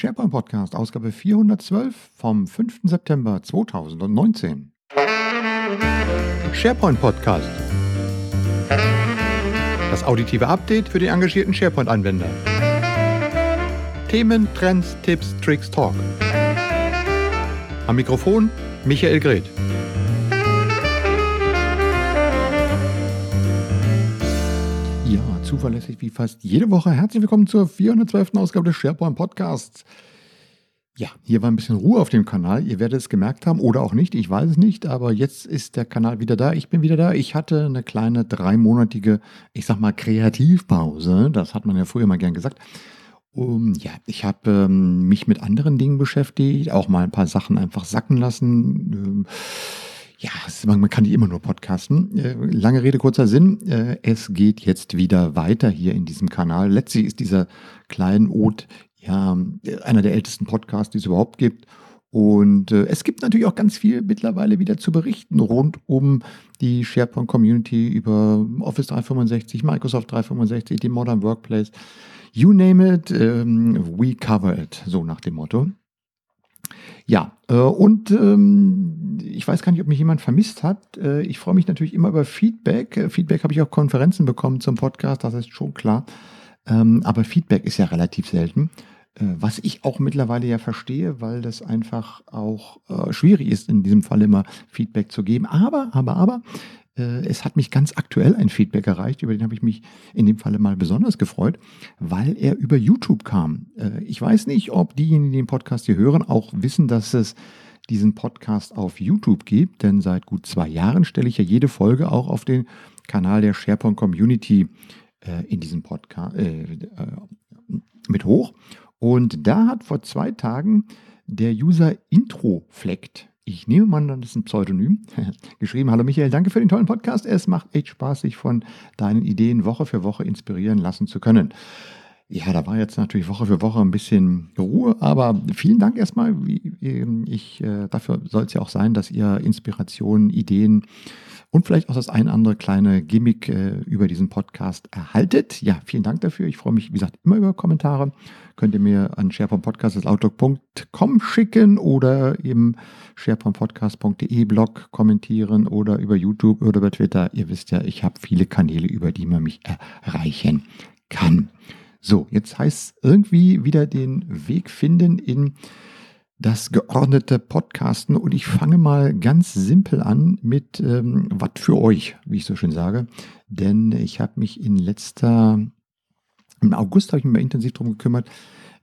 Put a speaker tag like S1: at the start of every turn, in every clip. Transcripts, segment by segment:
S1: SharePoint Podcast, Ausgabe 412 vom 5. September 2019. SharePoint Podcast. Das auditive Update für den engagierten SharePoint-Anwender. Themen, Trends, Tipps, Tricks, Talk. Am Mikrofon Michael Greth. Zuverlässig wie fast jede Woche. Herzlich willkommen zur 412. Ausgabe des SharePoint Podcasts. Ja, hier war ein bisschen Ruhe auf dem Kanal. Ihr werdet es gemerkt haben oder auch nicht. Ich weiß es nicht, aber jetzt ist der Kanal wieder da. Ich bin wieder da. Ich hatte eine kleine dreimonatige, ich sag mal, Kreativpause. Das hat man ja früher mal gern gesagt. Um, ja, ich habe ähm, mich mit anderen Dingen beschäftigt, auch mal ein paar Sachen einfach sacken lassen. Ähm, ja, man kann nicht immer nur podcasten. Äh, lange Rede, kurzer Sinn. Äh, es geht jetzt wieder weiter hier in diesem Kanal. Letztlich ist dieser kleine Ode ja einer der ältesten Podcasts, die es überhaupt gibt. Und äh, es gibt natürlich auch ganz viel mittlerweile wieder zu berichten rund um die SharePoint Community über Office 365, Microsoft 365, die Modern Workplace. You name it, ähm, we cover it, so nach dem Motto. Ja, äh, und ähm, ich weiß gar nicht, ob mich jemand vermisst hat. Äh, ich freue mich natürlich immer über Feedback. Äh, Feedback habe ich auch Konferenzen bekommen zum Podcast, das ist schon klar. Ähm, aber Feedback ist ja relativ selten. Äh, was ich auch mittlerweile ja verstehe, weil das einfach auch äh, schwierig ist, in diesem Fall immer Feedback zu geben. Aber, aber, aber, es hat mich ganz aktuell ein Feedback erreicht, über den habe ich mich in dem Falle mal besonders gefreut, weil er über YouTube kam. Äh, ich weiß nicht, ob diejenigen, die den Podcast hier hören, auch wissen, dass es diesen Podcast auf YouTube gibt, denn seit gut zwei Jahren stelle ich ja jede Folge auch auf den Kanal der SharePoint Community äh, in diesem Podcast mit hoch. Und da hat vor zwei Tagen der User Introflect ich nehme mal, das ist ein Pseudonym, geschrieben, hallo Michael, danke für den tollen Podcast. Es macht echt Spaß, sich von deinen Ideen Woche für Woche inspirieren lassen zu können. Ja, da war jetzt natürlich Woche für Woche ein bisschen Ruhe, aber vielen Dank erstmal. Ich, äh, dafür soll es ja auch sein, dass ihr Inspirationen, Ideen und vielleicht auch das ein andere kleine Gimmick äh, über diesen Podcast erhaltet. Ja, vielen Dank dafür. Ich freue mich, wie gesagt, immer über Kommentare. Könnt ihr mir an sharepointpodcast.outlook.com schicken oder im sharepointpodcast.de Blog kommentieren oder über YouTube oder über Twitter. Ihr wisst ja, ich habe viele Kanäle, über die man mich erreichen kann. So, jetzt heißt es irgendwie wieder den Weg finden in das geordnete Podcasten und ich fange mal ganz simpel an mit ähm, was für euch, wie ich so schön sage. Denn ich habe mich in letzter, im August habe ich mich mal intensiv darum gekümmert,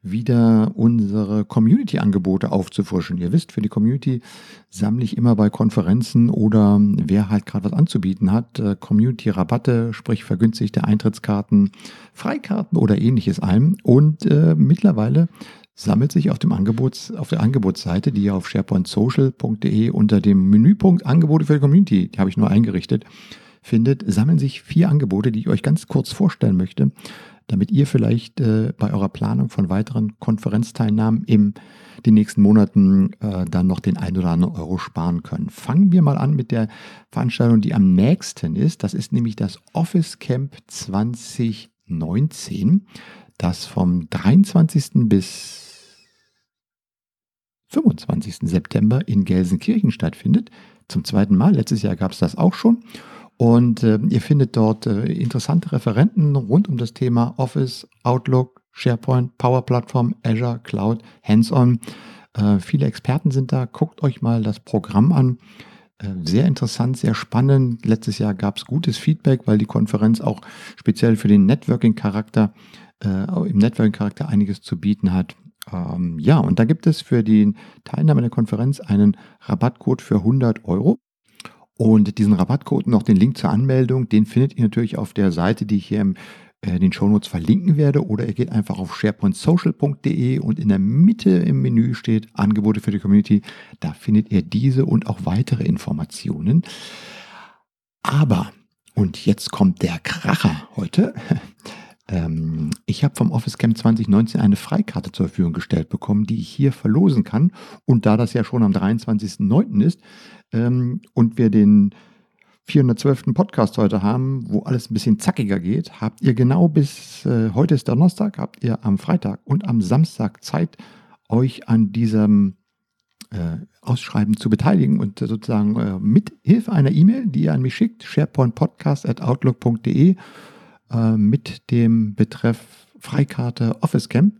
S1: wieder unsere Community-Angebote aufzufrischen. Ihr wisst, für die Community sammle ich immer bei Konferenzen oder wer halt gerade was anzubieten hat, äh, Community-Rabatte, sprich vergünstigte Eintrittskarten, Freikarten oder ähnliches ein. Und äh, mittlerweile sammelt sich auf dem Angebots, auf der Angebotsseite, die ihr auf sharepointsocial.de unter dem Menüpunkt Angebote für die Community, die habe ich nur eingerichtet, findet, sammeln sich vier Angebote, die ich euch ganz kurz vorstellen möchte, damit ihr vielleicht äh, bei eurer Planung von weiteren Konferenzteilnahmen in den nächsten Monaten äh, dann noch den ein oder anderen Euro sparen könnt. Fangen wir mal an mit der Veranstaltung, die am nächsten ist. Das ist nämlich das Office Camp 2019, das vom 23. bis 25. September in Gelsenkirchen stattfindet. Zum zweiten Mal. Letztes Jahr gab es das auch schon. Und äh, ihr findet dort äh, interessante Referenten rund um das Thema Office, Outlook, SharePoint, Power Platform, Azure, Cloud, Hands-on. Äh, viele Experten sind da. Guckt euch mal das Programm an. Äh, sehr interessant, sehr spannend. Letztes Jahr gab es gutes Feedback, weil die Konferenz auch speziell für den Networking-Charakter, äh, im Networking-Charakter einiges zu bieten hat. Ähm, ja, und da gibt es für die Teilnahme der Konferenz einen Rabattcode für 100 Euro. Und diesen Rabattcode auch den Link zur Anmeldung, den findet ihr natürlich auf der Seite, die ich hier äh, in den Shownotes verlinken werde. Oder ihr geht einfach auf sharepointsocial.de und in der Mitte im Menü steht Angebote für die Community. Da findet ihr diese und auch weitere Informationen. Aber, und jetzt kommt der Kracher heute. Ähm, ich habe vom Office Camp 2019 eine Freikarte zur Verfügung gestellt bekommen, die ich hier verlosen kann. Und da das ja schon am 23.09. ist ähm, und wir den 412. Podcast heute haben, wo alles ein bisschen zackiger geht, habt ihr genau bis äh, heute ist Donnerstag, habt ihr am Freitag und am Samstag Zeit, euch an diesem äh, Ausschreiben zu beteiligen und sozusagen äh, mit Hilfe einer E-Mail, die ihr an mich schickt, sharepointpodcast.outlook.de äh, mit dem Betreff Freikarte Office Camp,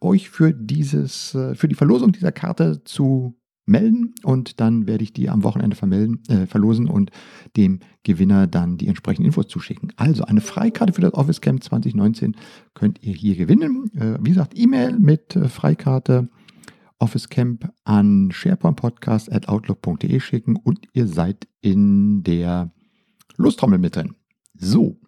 S1: euch für dieses, äh, für die Verlosung dieser Karte zu melden und dann werde ich die am Wochenende vermelden, äh, verlosen und dem Gewinner dann die entsprechenden Infos zuschicken. Also eine Freikarte für das Office Camp 2019 könnt ihr hier gewinnen. Äh, wie gesagt, E-Mail mit äh, Freikarte Office Camp an sharepointpodcast.outlook.de schicken und ihr seid in der Lostrommel mit drin. So,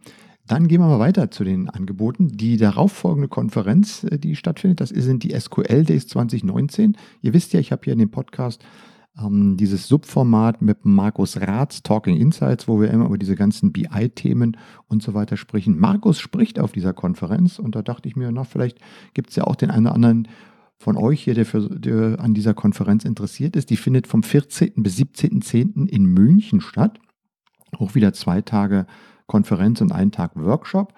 S1: dann gehen wir mal weiter zu den Angeboten. Die darauffolgende Konferenz, äh, die stattfindet, das sind die SQL Days 2019. Ihr wisst ja, ich habe hier in dem Podcast ähm, dieses Subformat mit Markus Ratz, Talking Insights, wo wir immer über diese ganzen BI-Themen und so weiter sprechen. Markus spricht auf dieser Konferenz und da dachte ich mir, na, vielleicht gibt es ja auch den einen oder anderen von euch hier, der, für, der an dieser Konferenz interessiert ist. Die findet vom 14. bis 17.10. in München statt. Auch wieder zwei Tage Konferenz und einen Tag Workshop.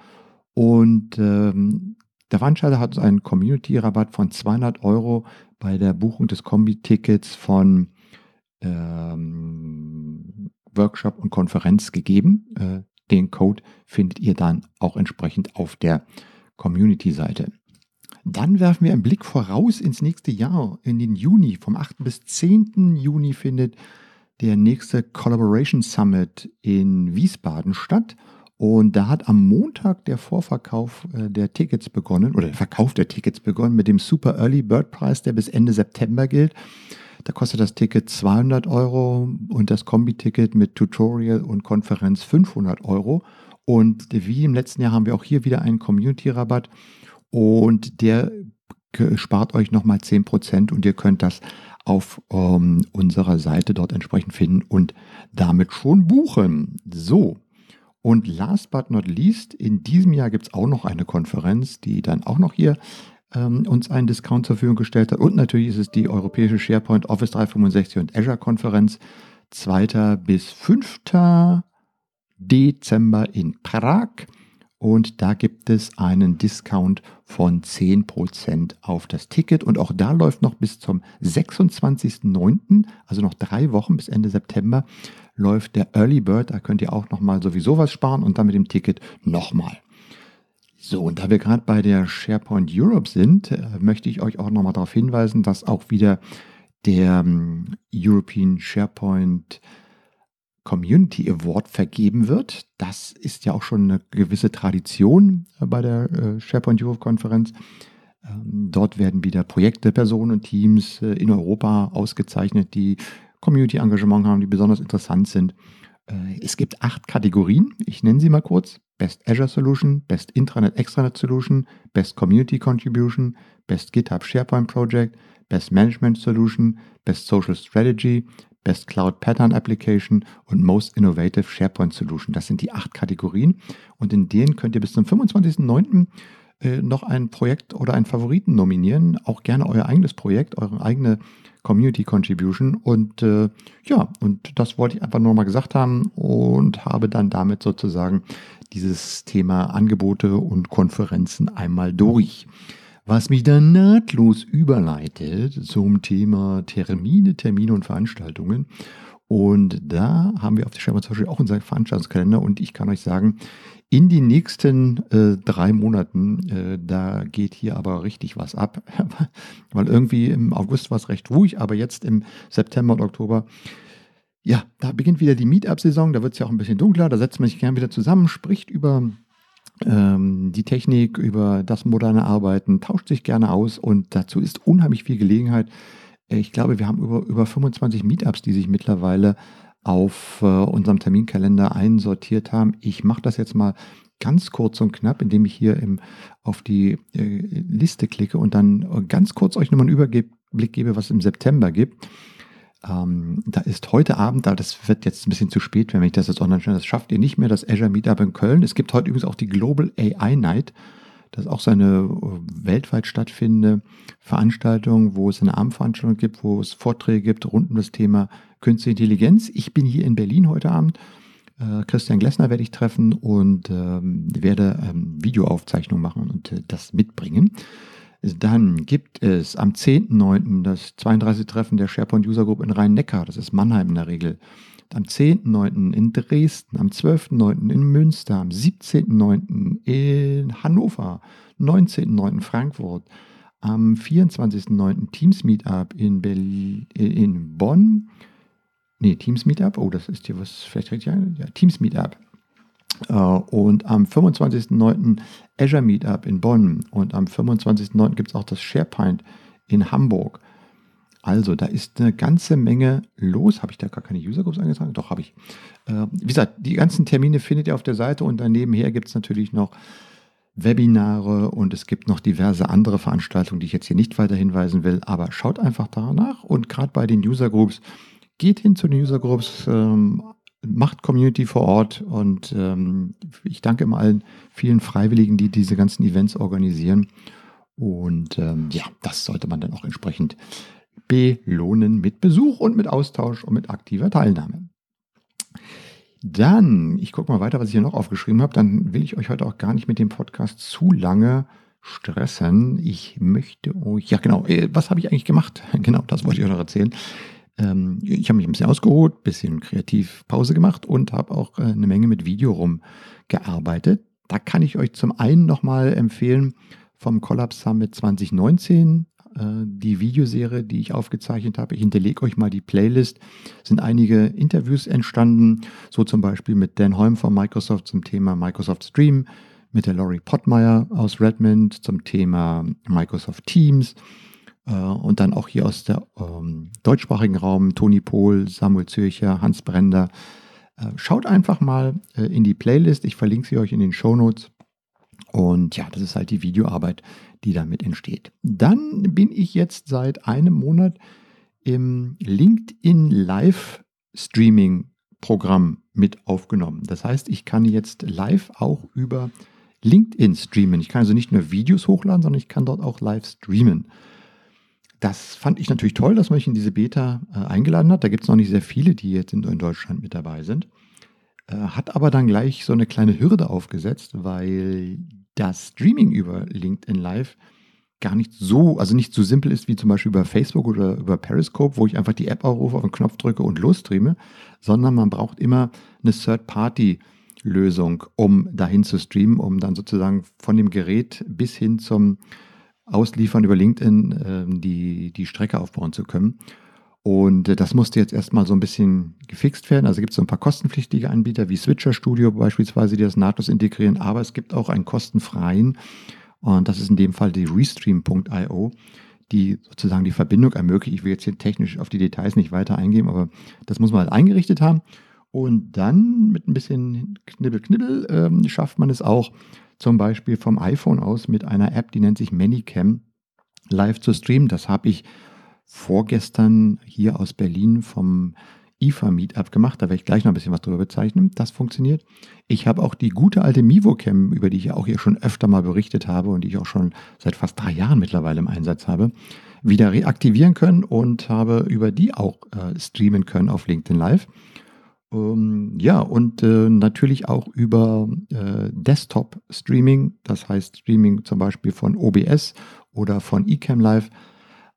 S1: Und ähm, der Veranstalter hat einen Community-Rabatt von 200 Euro bei der Buchung des Kombi-Tickets von ähm, Workshop und Konferenz gegeben. Äh, den Code findet ihr dann auch entsprechend auf der Community-Seite. Dann werfen wir einen Blick voraus ins nächste Jahr, in den Juni. Vom 8. bis 10. Juni findet der nächste Collaboration Summit in Wiesbaden statt. Und da hat am Montag der Vorverkauf äh, der Tickets begonnen, oder der Verkauf der Tickets begonnen mit dem Super Early Bird Preis, der bis Ende September gilt. Da kostet das Ticket 200 Euro und das Kombi-Ticket mit Tutorial und Konferenz 500 Euro. Und wie im letzten Jahr haben wir auch hier wieder einen Community-Rabatt und der spart euch nochmal 10% und ihr könnt das auf ähm, unserer Seite dort entsprechend finden und damit schon buchen. So. Und last but not least, in diesem Jahr gibt es auch noch eine Konferenz, die dann auch noch hier ähm, uns einen Discount zur Verfügung gestellt hat. Und natürlich ist es die Europäische SharePoint Office 365 und Azure Konferenz 2. bis 5. Dezember in Prag. Und da gibt es einen Discount von 10% auf das Ticket. Und auch da läuft noch bis zum 26.09., also noch drei Wochen bis Ende September, läuft der Early Bird. Da könnt ihr auch nochmal sowieso was sparen und dann mit dem Ticket nochmal. So, und da wir gerade bei der SharePoint Europe sind, äh, möchte ich euch auch nochmal darauf hinweisen, dass auch wieder der ähm, European SharePoint Community Award vergeben wird. Das ist ja auch schon eine gewisse Tradition äh, bei der äh, SharePoint Europe Konferenz. Ähm, dort werden wieder Projekte, Personen und Teams äh, in Europa ausgezeichnet, die Community-Engagement haben, die besonders interessant sind. Es gibt acht Kategorien. Ich nenne sie mal kurz. Best Azure Solution, Best Intranet Extranet Solution, Best Community Contribution, Best GitHub SharePoint Project, Best Management Solution, Best Social Strategy, Best Cloud Pattern Application und Most Innovative SharePoint Solution. Das sind die acht Kategorien und in denen könnt ihr bis zum 25.09. Äh, noch ein Projekt oder einen Favoriten nominieren. Auch gerne euer eigenes Projekt, eure eigene Community Contribution. Und äh, ja, und das wollte ich einfach nur mal gesagt haben und habe dann damit sozusagen dieses Thema Angebote und Konferenzen einmal durch. Was mich dann nahtlos überleitet zum Thema Termine, Termine und Veranstaltungen. Und da haben wir auf der Scheibe zum Beispiel auch unseren Veranstaltungskalender. Und ich kann euch sagen, in den nächsten äh, drei Monaten, äh, da geht hier aber richtig was ab, weil irgendwie im August war es recht ruhig, aber jetzt im September und Oktober, ja, da beginnt wieder die Meetup-Saison, da wird es ja auch ein bisschen dunkler, da setzt man sich gern wieder zusammen, spricht über die Technik, über das moderne Arbeiten, tauscht sich gerne aus und dazu ist unheimlich viel Gelegenheit. Ich glaube, wir haben über, über 25 Meetups, die sich mittlerweile auf äh, unserem Terminkalender einsortiert haben. Ich mache das jetzt mal ganz kurz und knapp, indem ich hier im, auf die äh, Liste klicke und dann ganz kurz euch nochmal einen Überblick gebe, was es im September gibt. Ähm, da ist heute Abend, aber das wird jetzt ein bisschen zu spät, wenn ich das jetzt online stelle, das schafft ihr nicht mehr, das Azure Meetup in Köln. Es gibt heute übrigens auch die Global AI Night. Das ist auch so eine äh, weltweit stattfindende Veranstaltung, wo es eine Abendveranstaltung gibt, wo es Vorträge gibt rund um das Thema Künstliche Intelligenz. Ich bin hier in Berlin heute Abend. Äh, Christian Glessner werde ich treffen und ähm, werde ähm, Videoaufzeichnungen machen und äh, das mitbringen. Dann gibt es am 10.9. das 32. Treffen der SharePoint User Group in Rhein-Neckar. Das ist Mannheim in der Regel. Am 10.9. in Dresden, am 12.9. in Münster, am 17.9. in Hannover, 19.9. Frankfurt, am 24.9. Teams Meetup in, in Bonn. Nee, Teams Meetup. Oh, das ist hier was vielleicht richtig. Ja, Teams Meetup. Äh, und am 25.9. Azure Meetup in Bonn. Und am 25.9. gibt es auch das SharePoint in Hamburg. Also, da ist eine ganze Menge los. Habe ich da gar keine User Groups angetragen? Doch, habe ich. Äh, wie gesagt, die ganzen Termine findet ihr auf der Seite und danebenher gibt es natürlich noch Webinare und es gibt noch diverse andere Veranstaltungen, die ich jetzt hier nicht weiter hinweisen will. Aber schaut einfach danach und gerade bei den User Groups, geht hin zu den User Groups, ähm, macht Community vor Ort und ähm, ich danke immer allen vielen Freiwilligen, die diese ganzen Events organisieren. Und ähm, ja, das sollte man dann auch entsprechend belohnen mit Besuch und mit Austausch und mit aktiver Teilnahme. Dann, ich gucke mal weiter, was ich hier noch aufgeschrieben habe, dann will ich euch heute auch gar nicht mit dem Podcast zu lange stressen. Ich möchte euch, ja genau, äh, was habe ich eigentlich gemacht? Genau, das wollte ich euch noch erzählen. Ähm, ich habe mich ein bisschen ausgeruht, ein bisschen kreativ Pause gemacht und habe auch äh, eine Menge mit Video rumgearbeitet. Da kann ich euch zum einen nochmal empfehlen vom Collapse Summit 2019 äh, die Videoserie, die ich aufgezeichnet habe. Ich hinterlege euch mal die Playlist. Sind einige Interviews entstanden, so zum Beispiel mit Dan Holm von Microsoft zum Thema Microsoft Stream, mit der Laurie Pottmeyer aus Redmond zum Thema Microsoft Teams und dann auch hier aus der ähm, deutschsprachigen Raum Toni Pohl, Samuel Zürcher, Hans Brender. Äh, schaut einfach mal äh, in die Playlist. Ich verlinke sie euch in den Show Notes. Und ja, das ist halt die Videoarbeit, die damit entsteht. Dann bin ich jetzt seit einem Monat im LinkedIn Live Streaming Programm mit aufgenommen. Das heißt, ich kann jetzt live auch über LinkedIn streamen. Ich kann also nicht nur Videos hochladen, sondern ich kann dort auch live streamen. Das fand ich natürlich toll, dass man mich in diese Beta äh, eingeladen hat. Da gibt es noch nicht sehr viele, die jetzt in, in Deutschland mit dabei sind. Äh, hat aber dann gleich so eine kleine Hürde aufgesetzt, weil das Streaming über LinkedIn Live gar nicht so, also nicht so simpel ist wie zum Beispiel über Facebook oder über Periscope, wo ich einfach die App aufrufe, auf den Knopf drücke und losstreame, sondern man braucht immer eine Third-Party-Lösung, um dahin zu streamen, um dann sozusagen von dem Gerät bis hin zum Ausliefern über LinkedIn äh, die, die Strecke aufbauen zu können. Und äh, das musste jetzt erstmal so ein bisschen gefixt werden. Also gibt es so ein paar kostenpflichtige Anbieter wie Switcher Studio beispielsweise, die das nahtlos integrieren, aber es gibt auch einen kostenfreien und das ist in dem Fall die Restream.io, die sozusagen die Verbindung ermöglicht. Ich will jetzt hier technisch auf die Details nicht weiter eingehen, aber das muss man halt eingerichtet haben. Und dann mit ein bisschen Knibbel, Knibbel ähm, schafft man es auch, zum Beispiel vom iPhone aus mit einer App, die nennt sich ManyCam, live zu streamen. Das habe ich vorgestern hier aus Berlin vom IFA Meetup gemacht. Da werde ich gleich noch ein bisschen was drüber bezeichnen. Das funktioniert. Ich habe auch die gute alte MivoCam, über die ich ja auch hier schon öfter mal berichtet habe und die ich auch schon seit fast drei Jahren mittlerweile im Einsatz habe, wieder reaktivieren können und habe über die auch äh, streamen können auf LinkedIn Live. Ähm, ja, und äh, natürlich auch über äh, Desktop-Streaming, das heißt Streaming zum Beispiel von OBS oder von eCam Live.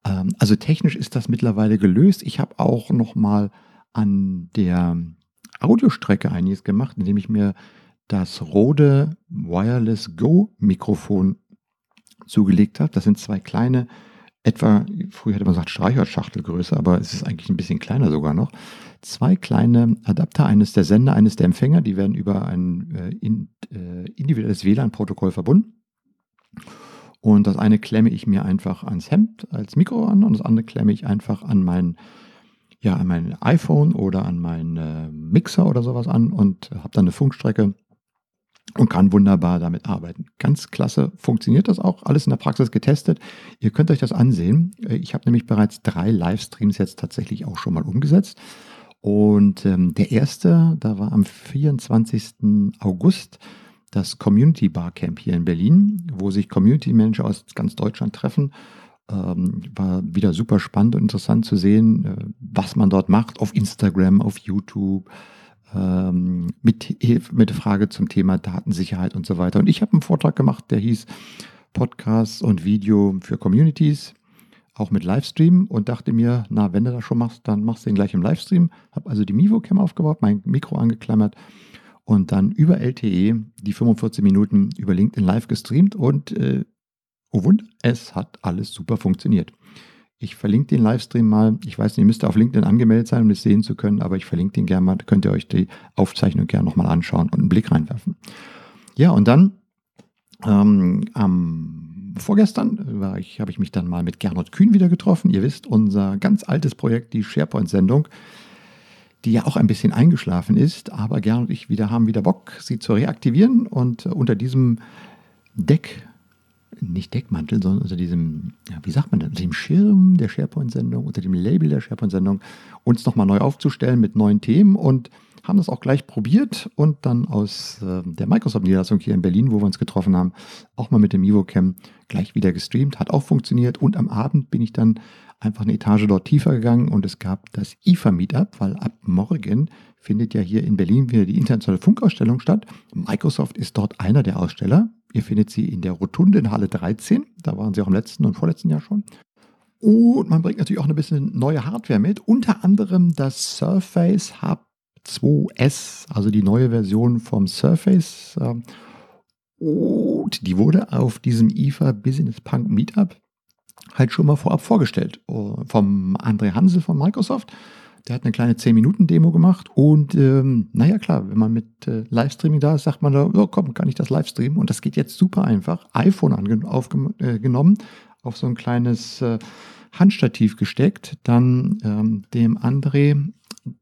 S1: Ähm, also technisch ist das mittlerweile gelöst. Ich habe auch noch mal an der Audiostrecke einiges gemacht, indem ich mir das Rode Wireless Go Mikrofon zugelegt habe. Das sind zwei kleine, etwa, früher hätte man gesagt Streicherschachtelgröße, aber es ist eigentlich ein bisschen kleiner sogar noch. Zwei kleine Adapter, eines der Sender, eines der Empfänger, die werden über ein äh, in, äh, individuelles WLAN-Protokoll verbunden. Und das eine klemme ich mir einfach ans Hemd als Mikro an und das andere klemme ich einfach an meinen ja, an mein iPhone oder an meinen äh, Mixer oder sowas an und habe dann eine Funkstrecke und kann wunderbar damit arbeiten. Ganz klasse funktioniert das auch, alles in der Praxis getestet. Ihr könnt euch das ansehen. Äh, ich habe nämlich bereits drei Livestreams jetzt tatsächlich auch schon mal umgesetzt. Und ähm, der erste, da war am 24. August das Community Barcamp hier in Berlin, wo sich Community Manager aus ganz Deutschland treffen ähm, war wieder super spannend und interessant zu sehen, äh, was man dort macht auf Instagram, auf YouTube, ähm, mit, mit Frage zum Thema Datensicherheit und so weiter. Und ich habe einen Vortrag gemacht, der hieß Podcasts und Video für Communities, auch mit Livestream und dachte mir, na, wenn du das schon machst, dann machst du den gleich im Livestream. Habe also die Mivo-Cam aufgebaut, mein Mikro angeklammert und dann über LTE die 45 Minuten über LinkedIn Live gestreamt und äh, oh Wunder, es hat alles super funktioniert. Ich verlinke den Livestream mal. Ich weiß nicht, ihr müsst auf LinkedIn angemeldet sein, um das sehen zu können, aber ich verlinke den gerne mal. Da könnt ihr euch die Aufzeichnung gerne nochmal anschauen und einen Blick reinwerfen. Ja, und dann ähm, am vorgestern war ich, habe ich mich dann mal mit Gernot Kühn wieder getroffen. Ihr wisst, unser ganz altes Projekt, die SharePoint-Sendung, die ja auch ein bisschen eingeschlafen ist, aber Gernot und ich wieder haben wieder Bock, sie zu reaktivieren und unter diesem Deck nicht Deckmantel, sondern unter diesem, ja, wie sagt man das, unter dem Schirm der SharePoint-Sendung, unter dem Label der SharePoint-Sendung, uns nochmal neu aufzustellen mit neuen Themen und haben das auch gleich probiert und dann aus äh, der Microsoft-Niederlassung hier in Berlin, wo wir uns getroffen haben, auch mal mit dem EvoCam gleich wieder gestreamt, hat auch funktioniert und am Abend bin ich dann einfach eine Etage dort tiefer gegangen und es gab das IFA Meetup, weil ab morgen findet ja hier in Berlin wieder die internationale Funkausstellung statt. Microsoft ist dort einer der Aussteller. Ihr findet sie in der Rotunde in Halle 13. Da waren sie auch im letzten und vorletzten Jahr schon. Und man bringt natürlich auch ein bisschen neue Hardware mit. Unter anderem das Surface Hub 2S, also die neue Version vom Surface. Und die wurde auf diesem IFA Business Punk Meetup halt schon mal vorab vorgestellt. Vom André Hansel von Microsoft. Der hat eine kleine 10-Minuten-Demo gemacht und ähm, naja, klar, wenn man mit äh, Livestreaming da ist, sagt man da, oh, komm, kann ich das Livestreamen? Und das geht jetzt super einfach. iPhone aufgenommen, äh, auf so ein kleines äh, Handstativ gesteckt, dann ähm, dem André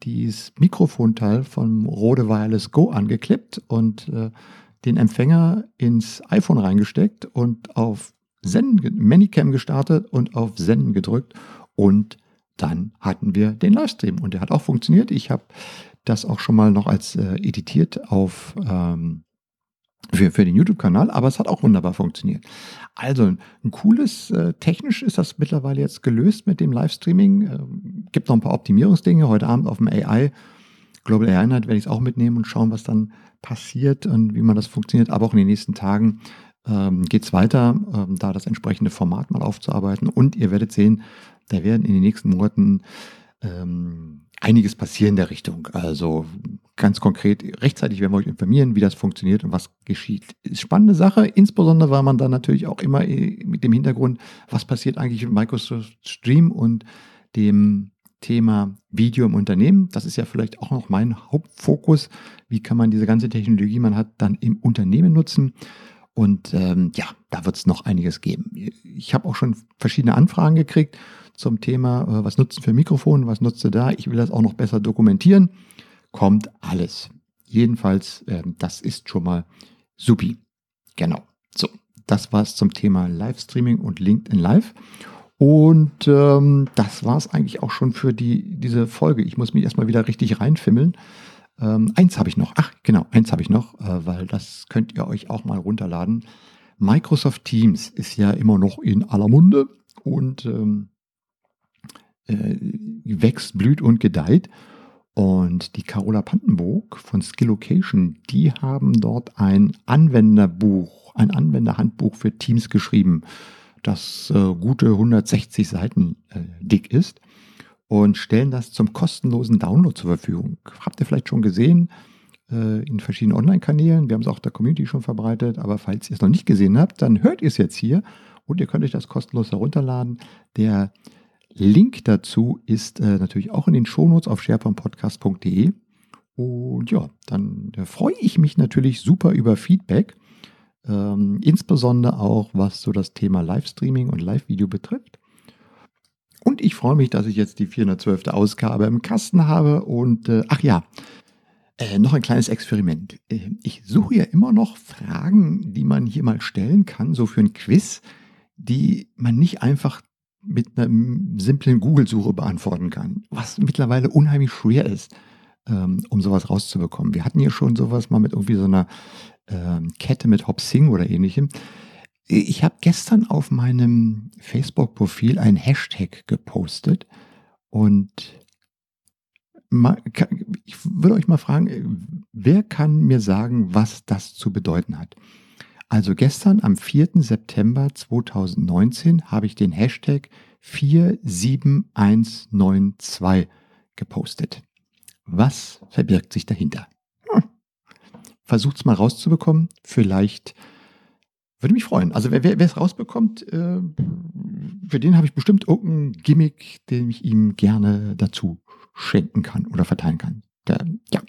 S1: dieses Mikrofonteil vom Rode Wireless Go angeklippt und äh, den Empfänger ins iPhone reingesteckt und auf Senden, Manicam gestartet und auf Senden gedrückt und dann hatten wir den Livestream und der hat auch funktioniert. Ich habe das auch schon mal noch als äh, editiert auf ähm, für, für den YouTube-Kanal, aber es hat auch wunderbar funktioniert. Also ein cooles, äh, technisch ist das mittlerweile jetzt gelöst mit dem Livestreaming. Äh, gibt noch ein paar Optimierungsdinge. Heute Abend auf dem AI, Global AI Night, werde ich es auch mitnehmen und schauen, was dann passiert und wie man das funktioniert. Aber auch in den nächsten Tagen ähm, geht es weiter, ähm, da das entsprechende Format mal aufzuarbeiten. Und ihr werdet sehen, da werden in den nächsten Monaten ähm, einiges passieren in der Richtung. Also ganz konkret, rechtzeitig werden wir euch informieren, wie das funktioniert und was geschieht. Ist spannende Sache, insbesondere weil man dann natürlich auch immer äh, mit dem Hintergrund, was passiert eigentlich mit Microsoft Stream und dem Thema Video im Unternehmen. Das ist ja vielleicht auch noch mein Hauptfokus. Wie kann man diese ganze Technologie, die man hat, dann im Unternehmen nutzen? Und ähm, ja, da wird es noch einiges geben. Ich habe auch schon verschiedene Anfragen gekriegt zum Thema, äh, was nutzen für Mikrofon, was nutzt ihr da? Ich will das auch noch besser dokumentieren. Kommt alles. Jedenfalls, äh, das ist schon mal supi. Genau. So, das war es zum Thema Livestreaming und LinkedIn Live. Und ähm, das war es eigentlich auch schon für die, diese Folge. Ich muss mich erstmal wieder richtig reinfimmeln. Ähm, eins habe ich noch. Ach, genau, eins habe ich noch, äh, weil das könnt ihr euch auch mal runterladen. Microsoft Teams ist ja immer noch in aller Munde und ähm, äh, wächst, blüht und gedeiht. Und die Carola Pantenburg von Skillocation, die haben dort ein Anwenderbuch, ein Anwenderhandbuch für Teams geschrieben, das äh, gute 160 Seiten äh, dick ist und stellen das zum kostenlosen Download zur Verfügung. Habt ihr vielleicht schon gesehen äh, in verschiedenen Online-Kanälen. Wir haben es auch der Community schon verbreitet, aber falls ihr es noch nicht gesehen habt, dann hört ihr es jetzt hier und ihr könnt euch das kostenlos herunterladen. Der Link dazu ist äh, natürlich auch in den Shownotes auf sharepointpodcast.de. Und ja, dann freue ich mich natürlich super über Feedback. Ähm, insbesondere auch was so das Thema Livestreaming und Live-Video betrifft. Und ich freue mich, dass ich jetzt die 412. Ausgabe im Kasten habe. Und äh, ach ja, äh, noch ein kleines Experiment. Äh, ich suche ja immer noch Fragen, die man hier mal stellen kann, so für ein Quiz, die man nicht einfach mit einer simplen Google-Suche beantworten kann, was mittlerweile unheimlich schwer ist, ähm, um sowas rauszubekommen. Wir hatten ja schon sowas mal mit irgendwie so einer ähm, Kette mit Hop Sing oder ähnlichem. Ich habe gestern auf meinem Facebook-Profil ein Hashtag gepostet und ich würde euch mal fragen, wer kann mir sagen, was das zu bedeuten hat? Also gestern am 4. September 2019 habe ich den Hashtag 47192 gepostet. Was verbirgt sich dahinter? Hm. Versucht's mal rauszubekommen. Vielleicht würde mich freuen. Also wer, es rausbekommt, äh, für den habe ich bestimmt irgendeinen Gimmick, den ich ihm gerne dazu schenken kann oder verteilen kann. Der, ja.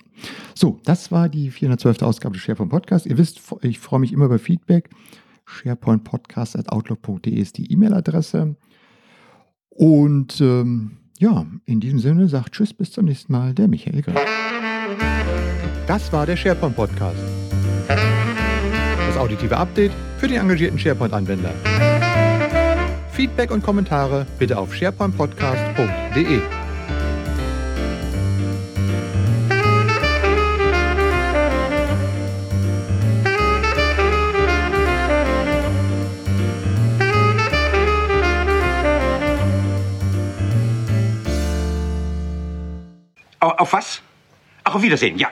S1: So, das war die 412. Ausgabe des SharePoint Podcast. Ihr wisst, ich freue mich immer über Feedback. SharePointPodcast.outlook.de ist die E-Mail-Adresse. Und ähm, ja, in diesem Sinne sagt Tschüss, bis zum nächsten Mal, der Michael Grimm. Das war der SharePoint Podcast. Das auditive Update für den engagierten SharePoint-Anwender. Feedback und Kommentare bitte auf sharepointpodcast.de.
S2: Auf was? Ach, auf Wiedersehen, ja.